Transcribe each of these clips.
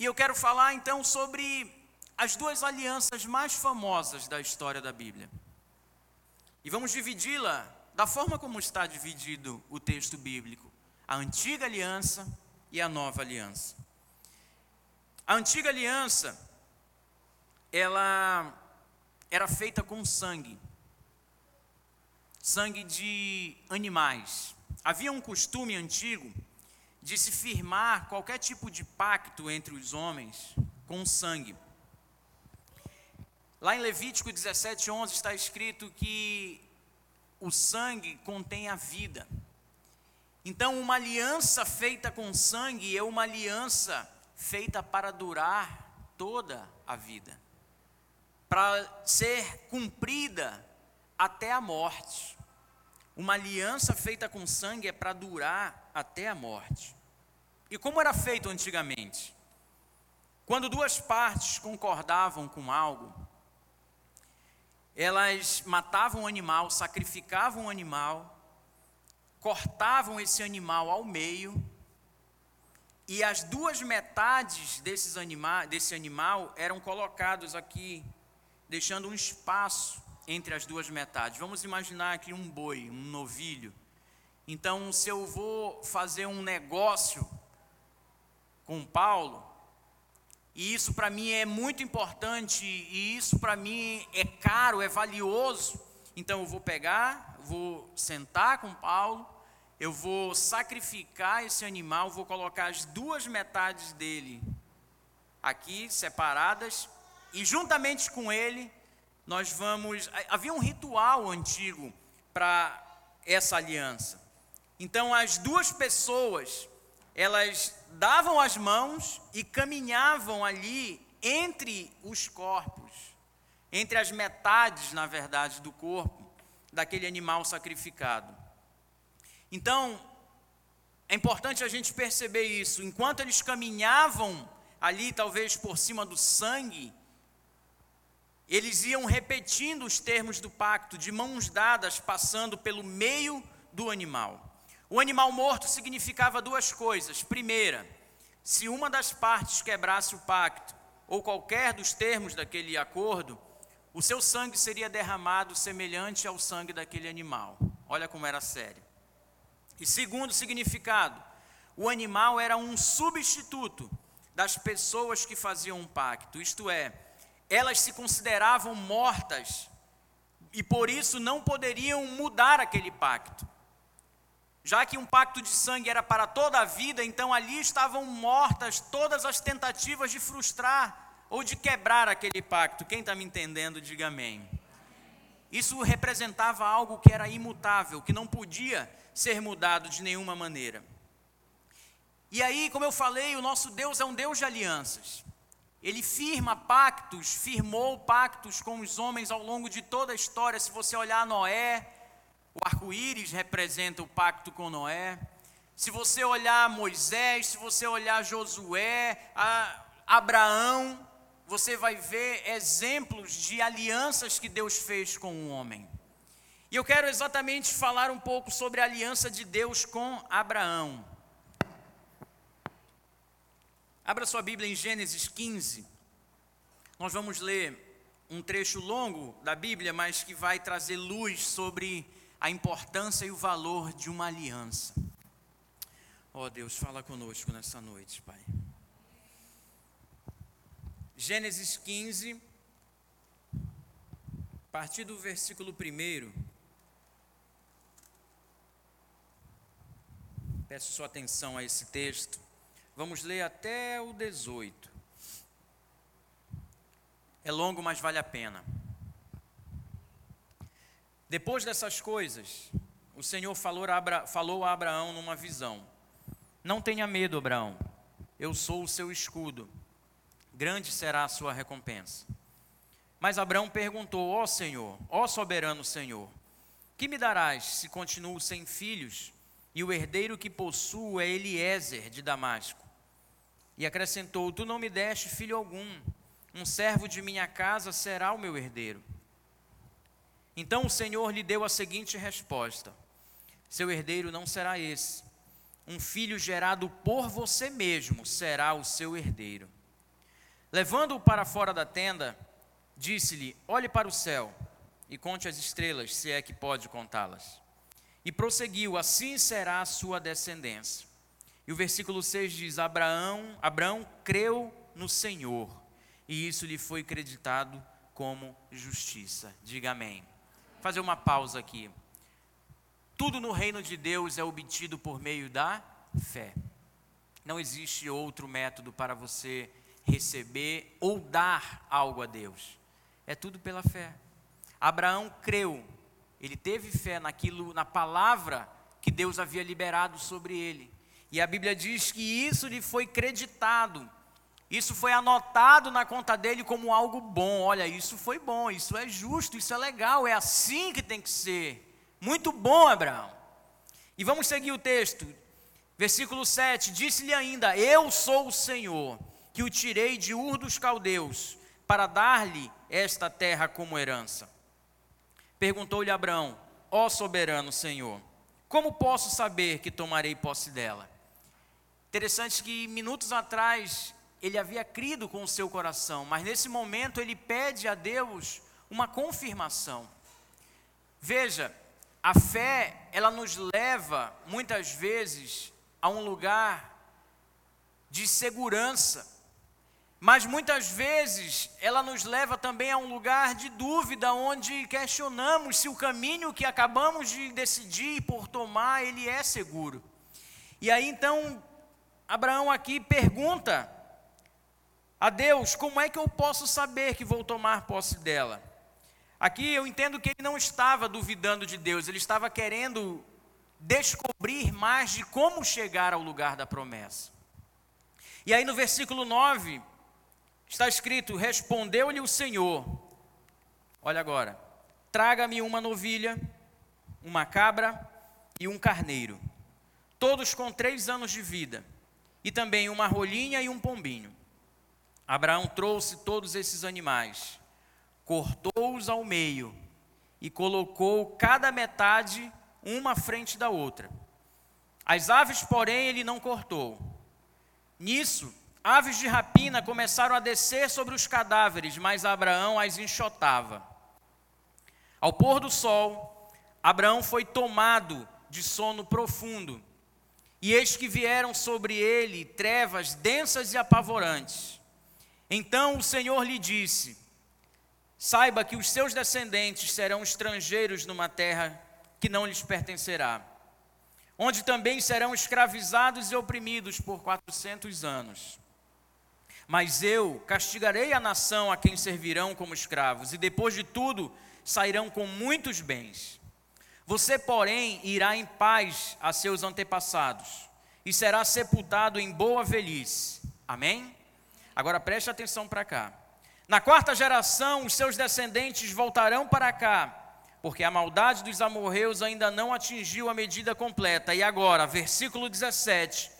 E eu quero falar então sobre as duas alianças mais famosas da história da Bíblia. E vamos dividi-la da forma como está dividido o texto bíblico: a antiga aliança e a nova aliança. A antiga aliança, ela era feita com sangue, sangue de animais. Havia um costume antigo de se firmar qualquer tipo de pacto entre os homens com sangue. Lá em Levítico 17, 11 está escrito que o sangue contém a vida. Então, uma aliança feita com sangue é uma aliança feita para durar toda a vida, para ser cumprida até a morte. Uma aliança feita com sangue é para durar até a morte. E como era feito antigamente? Quando duas partes concordavam com algo, elas matavam um animal, sacrificavam um animal, cortavam esse animal ao meio, e as duas metades desses anima desse animal eram colocados aqui, deixando um espaço entre as duas metades. Vamos imaginar aqui um boi, um novilho. Então, se eu vou fazer um negócio com Paulo, e isso para mim é muito importante, e isso para mim é caro, é valioso. Então eu vou pegar, vou sentar com Paulo, eu vou sacrificar esse animal, vou colocar as duas metades dele aqui separadas, e juntamente com ele, nós vamos. Havia um ritual antigo para essa aliança. Então as duas pessoas elas davam as mãos e caminhavam ali entre os corpos, entre as metades, na verdade, do corpo daquele animal sacrificado. Então, é importante a gente perceber isso. Enquanto eles caminhavam ali, talvez por cima do sangue, eles iam repetindo os termos do pacto, de mãos dadas, passando pelo meio do animal. O animal morto significava duas coisas. Primeira, se uma das partes quebrasse o pacto, ou qualquer dos termos daquele acordo, o seu sangue seria derramado semelhante ao sangue daquele animal. Olha como era sério. E segundo significado, o animal era um substituto das pessoas que faziam um pacto, isto é, elas se consideravam mortas e por isso não poderiam mudar aquele pacto. Já que um pacto de sangue era para toda a vida, então ali estavam mortas todas as tentativas de frustrar ou de quebrar aquele pacto. Quem está me entendendo, diga amém. Isso representava algo que era imutável, que não podia ser mudado de nenhuma maneira. E aí, como eu falei, o nosso Deus é um Deus de alianças. Ele firma pactos, firmou pactos com os homens ao longo de toda a história. Se você olhar Noé, o arco-íris representa o pacto com Noé. Se você olhar Moisés, se você olhar Josué, Abraão, você vai ver exemplos de alianças que Deus fez com o homem. E eu quero exatamente falar um pouco sobre a aliança de Deus com Abraão. Abra sua Bíblia em Gênesis 15. Nós vamos ler um trecho longo da Bíblia, mas que vai trazer luz sobre a importância e o valor de uma aliança. Ó oh, Deus, fala conosco nessa noite, Pai. Gênesis 15, a partir do versículo 1. Peço sua atenção a esse texto. Vamos ler até o 18. É longo, mas vale a pena. Depois dessas coisas, o Senhor falou a, falou a Abraão numa visão: Não tenha medo, Abraão, eu sou o seu escudo, grande será a sua recompensa. Mas Abraão perguntou: Ó Senhor, ó soberano Senhor, que me darás se continuo sem filhos e o herdeiro que possuo é Eliezer de Damasco? E acrescentou: Tu não me deste filho algum, um servo de minha casa será o meu herdeiro. Então o Senhor lhe deu a seguinte resposta: Seu herdeiro não será esse. Um filho gerado por você mesmo será o seu herdeiro. Levando-o para fora da tenda, disse-lhe: Olhe para o céu e conte as estrelas, se é que pode contá-las. E prosseguiu: Assim será a sua descendência. E o versículo 6 diz: Abraão, Abraão creu no Senhor, e isso lhe foi creditado como justiça. Diga amém. Vou fazer uma pausa aqui. Tudo no reino de Deus é obtido por meio da fé. Não existe outro método para você receber ou dar algo a Deus. É tudo pela fé. Abraão creu, ele teve fé naquilo, na palavra que Deus havia liberado sobre ele. E a Bíblia diz que isso lhe foi creditado. Isso foi anotado na conta dele como algo bom. Olha, isso foi bom, isso é justo, isso é legal, é assim que tem que ser. Muito bom, Abraão. E vamos seguir o texto. Versículo 7: Disse-lhe ainda: Eu sou o Senhor, que o tirei de Ur dos Caldeus, para dar-lhe esta terra como herança. Perguntou-lhe Abraão: Ó soberano Senhor, como posso saber que tomarei posse dela? Interessante que minutos atrás ele havia crido com o seu coração, mas nesse momento ele pede a Deus uma confirmação. Veja, a fé, ela nos leva muitas vezes a um lugar de segurança, mas muitas vezes ela nos leva também a um lugar de dúvida, onde questionamos se o caminho que acabamos de decidir por tomar, ele é seguro. E aí então, Abraão aqui pergunta a Deus, como é que eu posso saber que vou tomar posse dela? Aqui eu entendo que ele não estava duvidando de Deus, ele estava querendo descobrir mais de como chegar ao lugar da promessa. E aí no versículo 9, Está escrito: Respondeu-lhe o Senhor: Olha agora, traga-me uma novilha, uma cabra e um carneiro, todos com três anos de vida, e também uma rolinha e um pombinho. Abraão trouxe todos esses animais, cortou-os ao meio e colocou cada metade uma frente da outra. As aves, porém, ele não cortou. Nisso, Aves de rapina começaram a descer sobre os cadáveres, mas Abraão as enxotava. Ao pôr do sol, Abraão foi tomado de sono profundo, e eis que vieram sobre ele trevas densas e apavorantes. Então o Senhor lhe disse: Saiba que os seus descendentes serão estrangeiros numa terra que não lhes pertencerá, onde também serão escravizados e oprimidos por quatrocentos anos. Mas eu castigarei a nação a quem servirão como escravos, e depois de tudo sairão com muitos bens. Você, porém, irá em paz a seus antepassados, e será sepultado em boa velhice. Amém? Agora preste atenção para cá. Na quarta geração, os seus descendentes voltarão para cá, porque a maldade dos amorreus ainda não atingiu a medida completa. E agora, versículo 17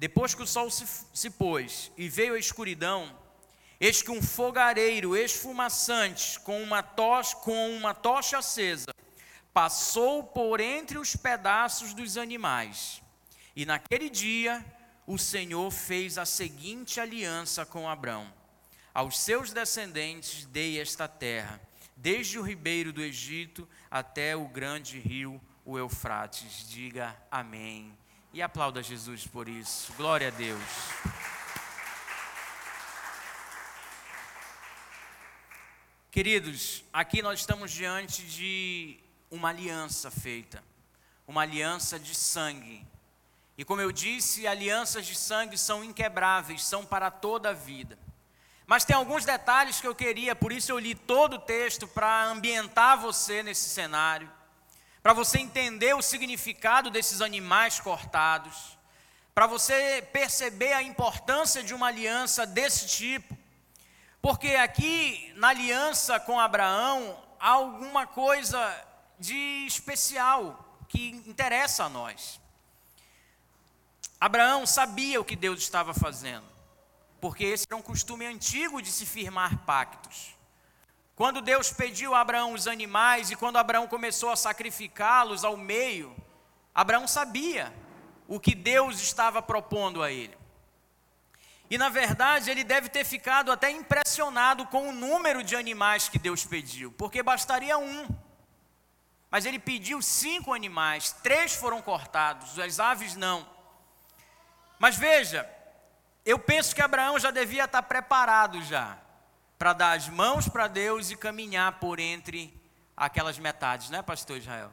depois que o sol se, se pôs e veio a escuridão, eis que um fogareiro esfumaçante com uma, tocha, com uma tocha acesa passou por entre os pedaços dos animais. E naquele dia o Senhor fez a seguinte aliança com Abrão: Aos seus descendentes dei esta terra, desde o ribeiro do Egito até o grande rio, o Eufrates. Diga amém e aplauda Jesus por isso. Glória a Deus. Queridos, aqui nós estamos diante de uma aliança feita, uma aliança de sangue. E como eu disse, alianças de sangue são inquebráveis, são para toda a vida. Mas tem alguns detalhes que eu queria, por isso eu li todo o texto para ambientar você nesse cenário para você entender o significado desses animais cortados, para você perceber a importância de uma aliança desse tipo. Porque aqui na aliança com Abraão há alguma coisa de especial que interessa a nós. Abraão sabia o que Deus estava fazendo, porque esse era um costume antigo de se firmar pactos. Quando Deus pediu a Abraão os animais e quando Abraão começou a sacrificá-los ao meio, Abraão sabia o que Deus estava propondo a ele. E na verdade, ele deve ter ficado até impressionado com o número de animais que Deus pediu, porque bastaria um. Mas ele pediu cinco animais, três foram cortados, as aves não. Mas veja, eu penso que Abraão já devia estar preparado já para dar as mãos para Deus e caminhar por entre aquelas metades, né, pastor Israel?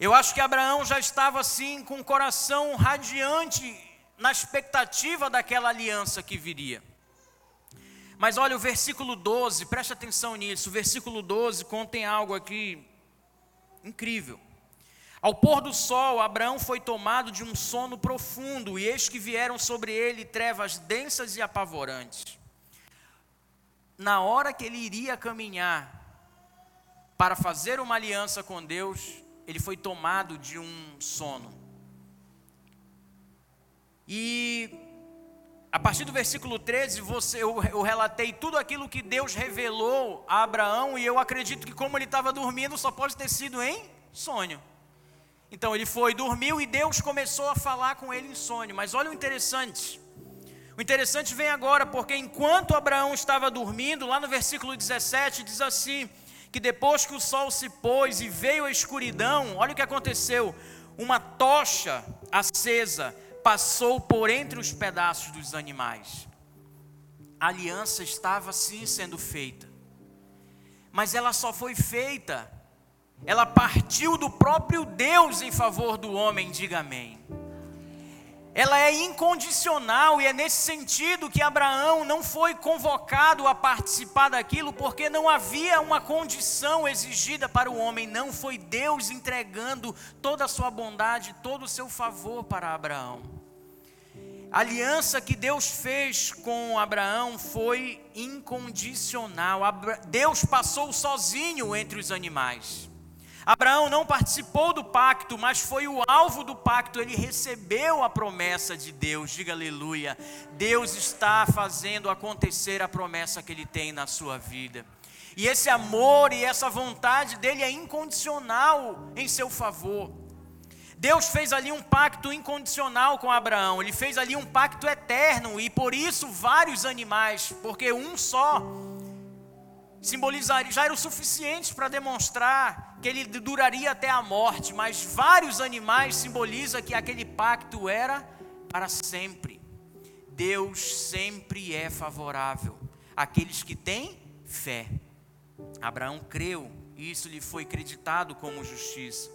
Eu acho que Abraão já estava assim com o coração radiante na expectativa daquela aliança que viria. Mas olha o versículo 12, preste atenção nisso. O versículo 12 contém algo aqui incrível. Ao pôr do sol, Abraão foi tomado de um sono profundo, e eis que vieram sobre ele trevas densas e apavorantes. Na hora que ele iria caminhar para fazer uma aliança com Deus, ele foi tomado de um sono. E a partir do versículo 13, você, eu, eu, relatei tudo aquilo que Deus revelou a Abraão, e eu acredito que, como ele estava dormindo, só pode ter sido em sonho. Então ele foi, dormiu e Deus começou a falar com ele em sonho. Mas olha o interessante. O interessante vem agora, porque enquanto Abraão estava dormindo, lá no versículo 17 diz assim: que depois que o sol se pôs e veio a escuridão, olha o que aconteceu: uma tocha acesa passou por entre os pedaços dos animais. A aliança estava sim sendo feita, mas ela só foi feita ela partiu do próprio Deus em favor do homem, diga amém. Ela é incondicional e é nesse sentido que Abraão não foi convocado a participar daquilo, porque não havia uma condição exigida para o homem, não foi Deus entregando toda a sua bondade, todo o seu favor para Abraão. A aliança que Deus fez com Abraão foi incondicional. Deus passou sozinho entre os animais. Abraão não participou do pacto, mas foi o alvo do pacto, ele recebeu a promessa de Deus, diga aleluia. Deus está fazendo acontecer a promessa que ele tem na sua vida. E esse amor e essa vontade dele é incondicional em seu favor. Deus fez ali um pacto incondicional com Abraão, ele fez ali um pacto eterno e por isso vários animais, porque um só simbolizaria, já era o suficiente para demonstrar que ele duraria até a morte, mas vários animais simboliza que aquele pacto era para sempre. Deus sempre é favorável àqueles que têm fé. Abraão creu e isso lhe foi creditado como justiça.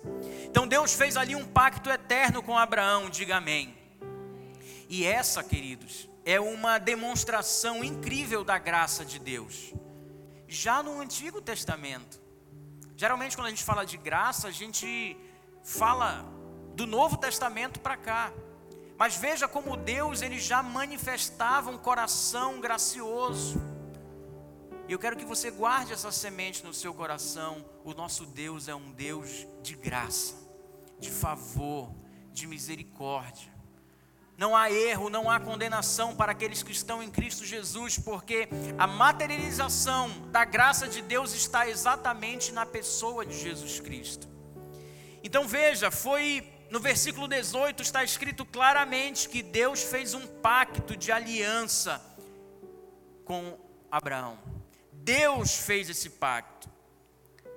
Então Deus fez ali um pacto eterno com Abraão, diga amém. E essa, queridos, é uma demonstração incrível da graça de Deus já no Antigo Testamento. Geralmente, quando a gente fala de graça, a gente fala do Novo Testamento para cá. Mas veja como Deus ele já manifestava um coração gracioso. E eu quero que você guarde essa semente no seu coração. O nosso Deus é um Deus de graça, de favor, de misericórdia. Não há erro, não há condenação para aqueles que estão em Cristo Jesus, porque a materialização da graça de Deus está exatamente na pessoa de Jesus Cristo. Então veja, foi no versículo 18 está escrito claramente que Deus fez um pacto de aliança com Abraão. Deus fez esse pacto.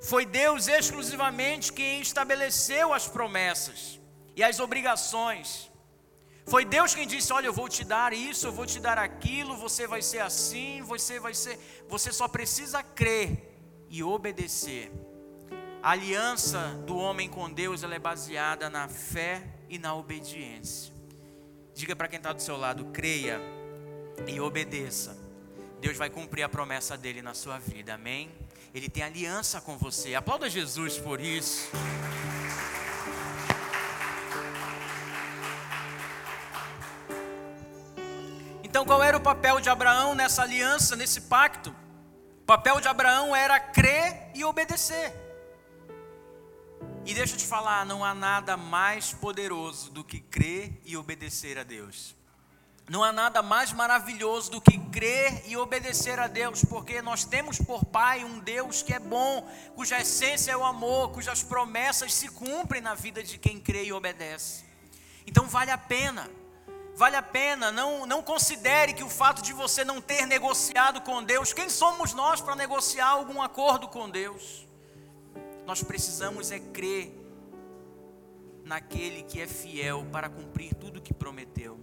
Foi Deus exclusivamente quem estabeleceu as promessas e as obrigações. Foi Deus quem disse: Olha, eu vou te dar isso, eu vou te dar aquilo, você vai ser assim, você vai ser. Você só precisa crer e obedecer. A aliança do homem com Deus ela é baseada na fé e na obediência. Diga para quem está do seu lado: creia e obedeça. Deus vai cumprir a promessa dele na sua vida, amém? Ele tem aliança com você. Aplauda Jesus por isso. Então, qual era o papel de Abraão nessa aliança, nesse pacto? O papel de Abraão era crer e obedecer. E deixa eu te falar, não há nada mais poderoso do que crer e obedecer a Deus. Não há nada mais maravilhoso do que crer e obedecer a Deus, porque nós temos por Pai um Deus que é bom, cuja essência é o amor, cujas promessas se cumprem na vida de quem crê e obedece. Então vale a pena Vale a pena, não, não considere que o fato de você não ter negociado com Deus, quem somos nós para negociar algum acordo com Deus? Nós precisamos é crer naquele que é fiel para cumprir tudo que prometeu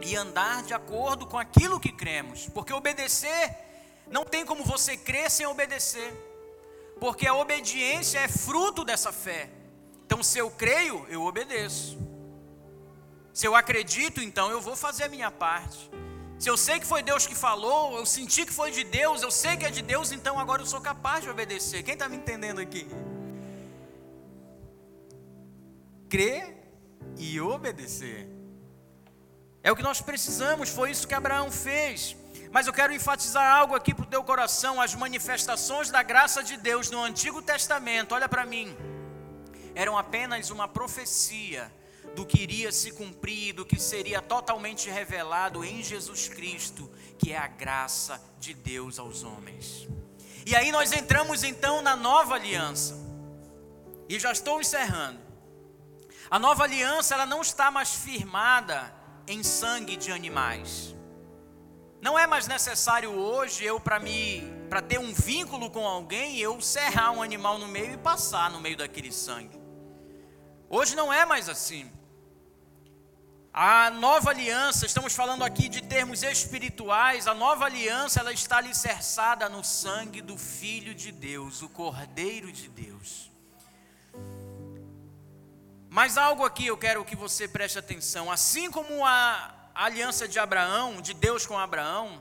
e andar de acordo com aquilo que cremos, porque obedecer não tem como você crer sem obedecer, porque a obediência é fruto dessa fé. Então, se eu creio, eu obedeço. Se eu acredito, então eu vou fazer a minha parte. Se eu sei que foi Deus que falou, eu senti que foi de Deus, eu sei que é de Deus, então agora eu sou capaz de obedecer. Quem está me entendendo aqui? Crer e obedecer. É o que nós precisamos, foi isso que Abraão fez. Mas eu quero enfatizar algo aqui para o teu coração: as manifestações da graça de Deus no Antigo Testamento, olha para mim, eram apenas uma profecia do que iria se cumprir, do que seria totalmente revelado em Jesus Cristo, que é a graça de Deus aos homens. E aí nós entramos então na nova aliança. E já estou encerrando. A nova aliança ela não está mais firmada em sangue de animais. Não é mais necessário hoje eu para me para ter um vínculo com alguém, eu serrar um animal no meio e passar no meio daquele sangue. Hoje não é mais assim. A nova aliança, estamos falando aqui de termos espirituais, a nova aliança ela está alicerçada no sangue do Filho de Deus, o Cordeiro de Deus. Mas algo aqui eu quero que você preste atenção, assim como a aliança de Abraão, de Deus com Abraão,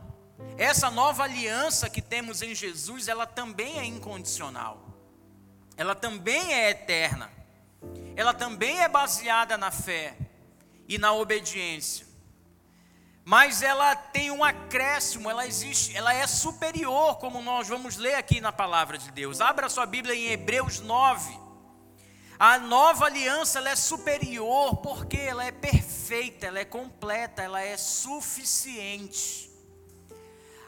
essa nova aliança que temos em Jesus, ela também é incondicional. Ela também é eterna. Ela também é baseada na fé e na obediência. Mas ela tem um acréscimo, ela existe, ela é superior, como nós vamos ler aqui na palavra de Deus. Abra sua Bíblia em Hebreus 9. A nova aliança ela é superior porque ela é perfeita, ela é completa, ela é suficiente.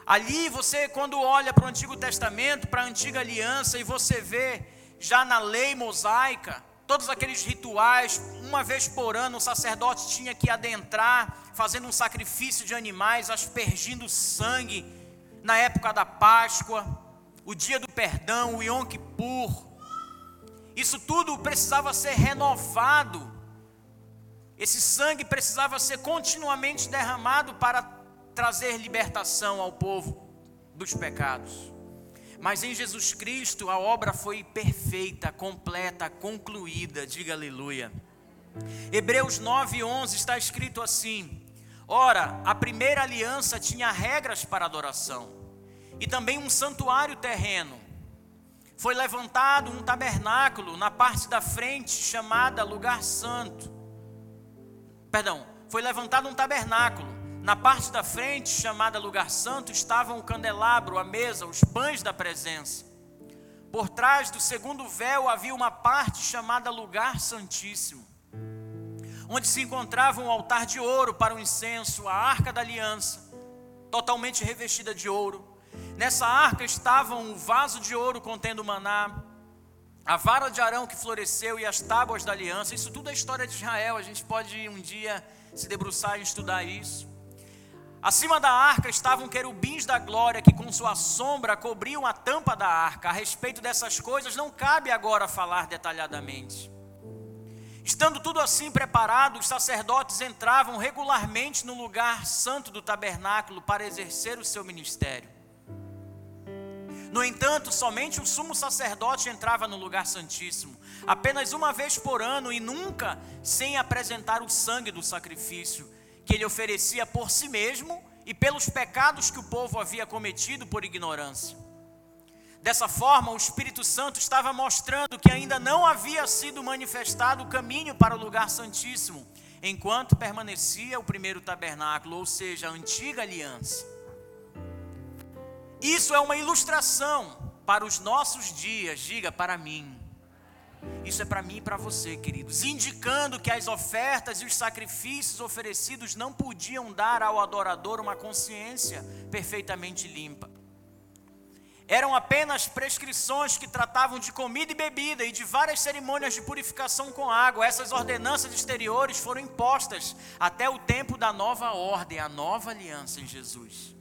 Ali você, quando olha para o Antigo Testamento, para a antiga aliança, e você vê já na lei mosaica, todos aqueles rituais, uma vez por ano o sacerdote tinha que adentrar, fazendo um sacrifício de animais, aspergindo sangue, na época da Páscoa, o dia do perdão, o Yom Kippur. Isso tudo precisava ser renovado. Esse sangue precisava ser continuamente derramado para trazer libertação ao povo dos pecados. Mas em Jesus Cristo a obra foi perfeita, completa, concluída. Diga aleluia. Hebreus 9:11 está escrito assim: Ora, a primeira aliança tinha regras para adoração e também um santuário terreno. Foi levantado um tabernáculo na parte da frente chamada lugar santo. Perdão, foi levantado um tabernáculo na parte da frente, chamada lugar santo, estavam o candelabro, a mesa, os pães da presença. Por trás do segundo véu havia uma parte chamada lugar santíssimo, onde se encontrava um altar de ouro para o incenso, a arca da aliança, totalmente revestida de ouro. Nessa arca estava um vaso de ouro contendo maná, a vara de Arão que floresceu e as tábuas da aliança. Isso tudo é história de Israel. A gente pode um dia se debruçar e estudar isso. Acima da arca estavam querubins da glória que com sua sombra cobriam a tampa da arca. A respeito dessas coisas não cabe agora falar detalhadamente. Estando tudo assim preparado, os sacerdotes entravam regularmente no lugar santo do tabernáculo para exercer o seu ministério. No entanto, somente o sumo sacerdote entrava no lugar santíssimo, apenas uma vez por ano e nunca sem apresentar o sangue do sacrifício que ele oferecia por si mesmo e pelos pecados que o povo havia cometido por ignorância. Dessa forma, o Espírito Santo estava mostrando que ainda não havia sido manifestado o caminho para o lugar santíssimo, enquanto permanecia o primeiro tabernáculo, ou seja, a antiga aliança. Isso é uma ilustração para os nossos dias, diga para mim. Isso é para mim e para você, queridos, indicando que as ofertas e os sacrifícios oferecidos não podiam dar ao adorador uma consciência perfeitamente limpa. eram apenas prescrições que tratavam de comida e bebida e de várias cerimônias de purificação com água. Essas ordenanças exteriores foram impostas até o tempo da nova ordem, a nova aliança em Jesus.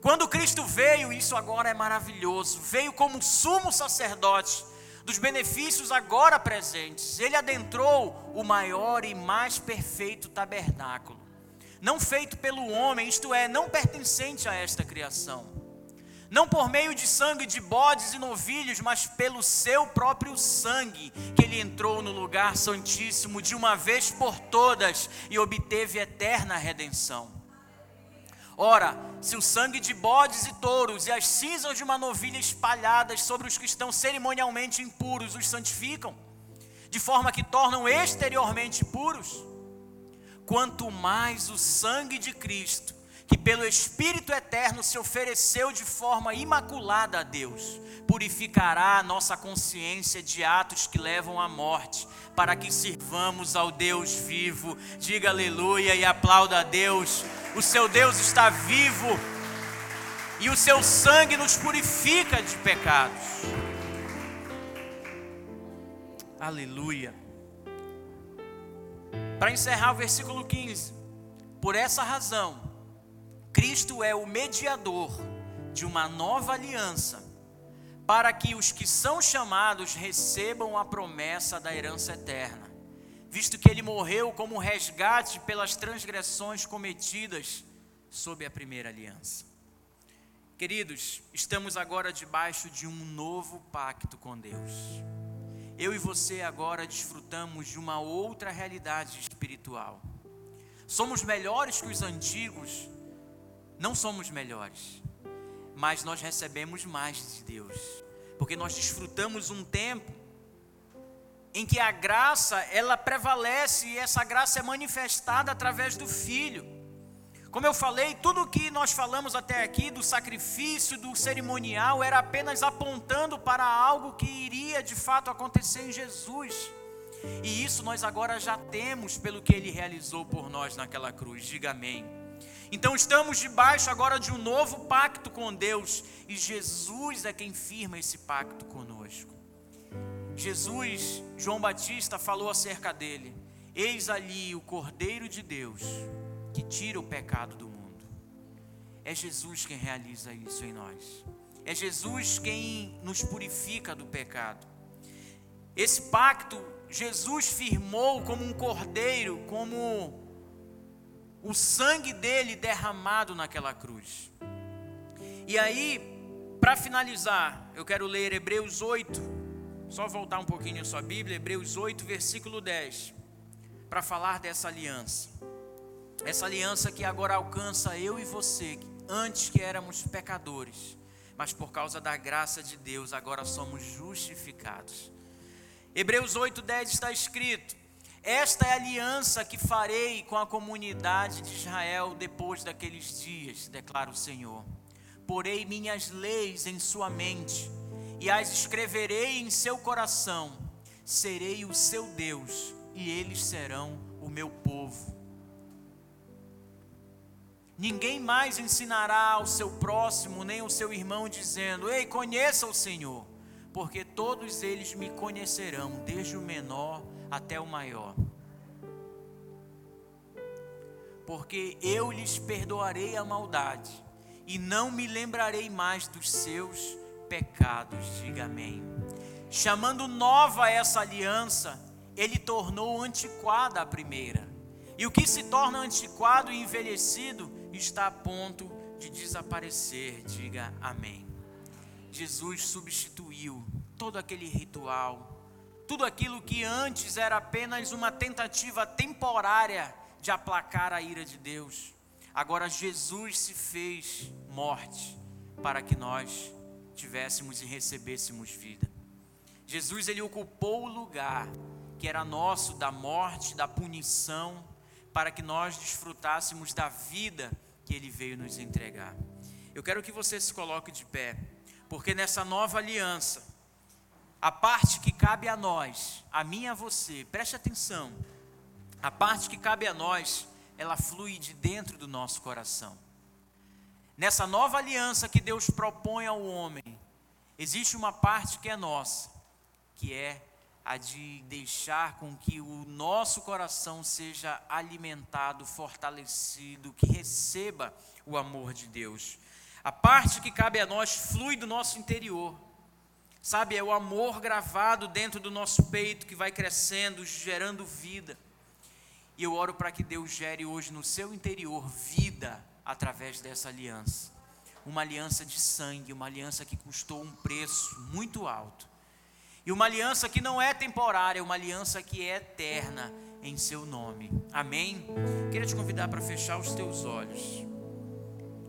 Quando Cristo veio, isso agora é maravilhoso, veio como sumo sacerdote dos benefícios agora presentes. Ele adentrou o maior e mais perfeito tabernáculo, não feito pelo homem, isto é, não pertencente a esta criação não por meio de sangue de bodes e novilhos, mas pelo seu próprio sangue, que ele entrou no lugar santíssimo de uma vez por todas e obteve eterna redenção. Ora, se o sangue de bodes e touros e as cinzas de uma novilha espalhadas sobre os que estão cerimonialmente impuros os santificam, de forma que tornam exteriormente puros, quanto mais o sangue de Cristo, que pelo Espírito eterno se ofereceu de forma imaculada a Deus, purificará a nossa consciência de atos que levam à morte, para que sirvamos ao Deus vivo. Diga aleluia e aplauda a Deus. O seu Deus está vivo e o seu sangue nos purifica de pecados. Aleluia. Para encerrar o versículo 15. Por essa razão, Cristo é o mediador de uma nova aliança, para que os que são chamados recebam a promessa da herança eterna, visto que ele morreu como resgate pelas transgressões cometidas sob a primeira aliança. Queridos, estamos agora debaixo de um novo pacto com Deus. Eu e você agora desfrutamos de uma outra realidade espiritual. Somos melhores que os antigos não somos melhores, mas nós recebemos mais de Deus, porque nós desfrutamos um tempo em que a graça ela prevalece e essa graça é manifestada através do Filho. Como eu falei, tudo o que nós falamos até aqui do sacrifício, do cerimonial, era apenas apontando para algo que iria de fato acontecer em Jesus. E isso nós agora já temos pelo que ele realizou por nós naquela cruz. Diga amém. Então estamos debaixo agora de um novo pacto com Deus e Jesus é quem firma esse pacto conosco. Jesus, João Batista falou acerca dele: Eis ali o Cordeiro de Deus que tira o pecado do mundo. É Jesus quem realiza isso em nós. É Jesus quem nos purifica do pecado. Esse pacto Jesus firmou como um cordeiro, como o sangue dele derramado naquela cruz. E aí, para finalizar, eu quero ler Hebreus 8, só voltar um pouquinho a sua Bíblia, Hebreus 8, versículo 10, para falar dessa aliança. Essa aliança que agora alcança eu e você, antes que éramos pecadores, mas por causa da graça de Deus agora somos justificados. Hebreus 8, 10 está escrito: esta é a aliança que farei com a comunidade de Israel depois daqueles dias, declara o Senhor. Porei minhas leis em sua mente e as escreverei em seu coração. Serei o seu Deus e eles serão o meu povo. Ninguém mais ensinará ao seu próximo nem ao seu irmão, dizendo: Ei, conheça o Senhor, porque todos eles me conhecerão, desde o menor até o maior. Porque eu lhes perdoarei a maldade e não me lembrarei mais dos seus pecados. Diga amém. Chamando nova essa aliança, ele tornou antiquada a primeira. E o que se torna antiquado e envelhecido está a ponto de desaparecer. Diga amém. Jesus substituiu todo aquele ritual, tudo aquilo que antes era apenas uma tentativa temporária de aplacar a ira de Deus, agora Jesus se fez morte para que nós tivéssemos e recebêssemos vida. Jesus ele ocupou o lugar que era nosso da morte, da punição, para que nós desfrutássemos da vida que ele veio nos entregar. Eu quero que você se coloque de pé, porque nessa nova aliança a parte que cabe a nós, a mim e a você, preste atenção. A parte que cabe a nós, ela flui de dentro do nosso coração. nessa nova aliança que Deus propõe ao homem, existe uma parte que é nossa, que é a de deixar com que o nosso coração seja alimentado, fortalecido, que receba o amor de Deus. A parte que cabe a nós flui do nosso interior. Sabe, é o amor gravado dentro do nosso peito que vai crescendo, gerando vida. E eu oro para que Deus gere hoje no seu interior vida através dessa aliança. Uma aliança de sangue, uma aliança que custou um preço muito alto. E uma aliança que não é temporária, uma aliança que é eterna em seu nome. Amém? Queria te convidar para fechar os teus olhos.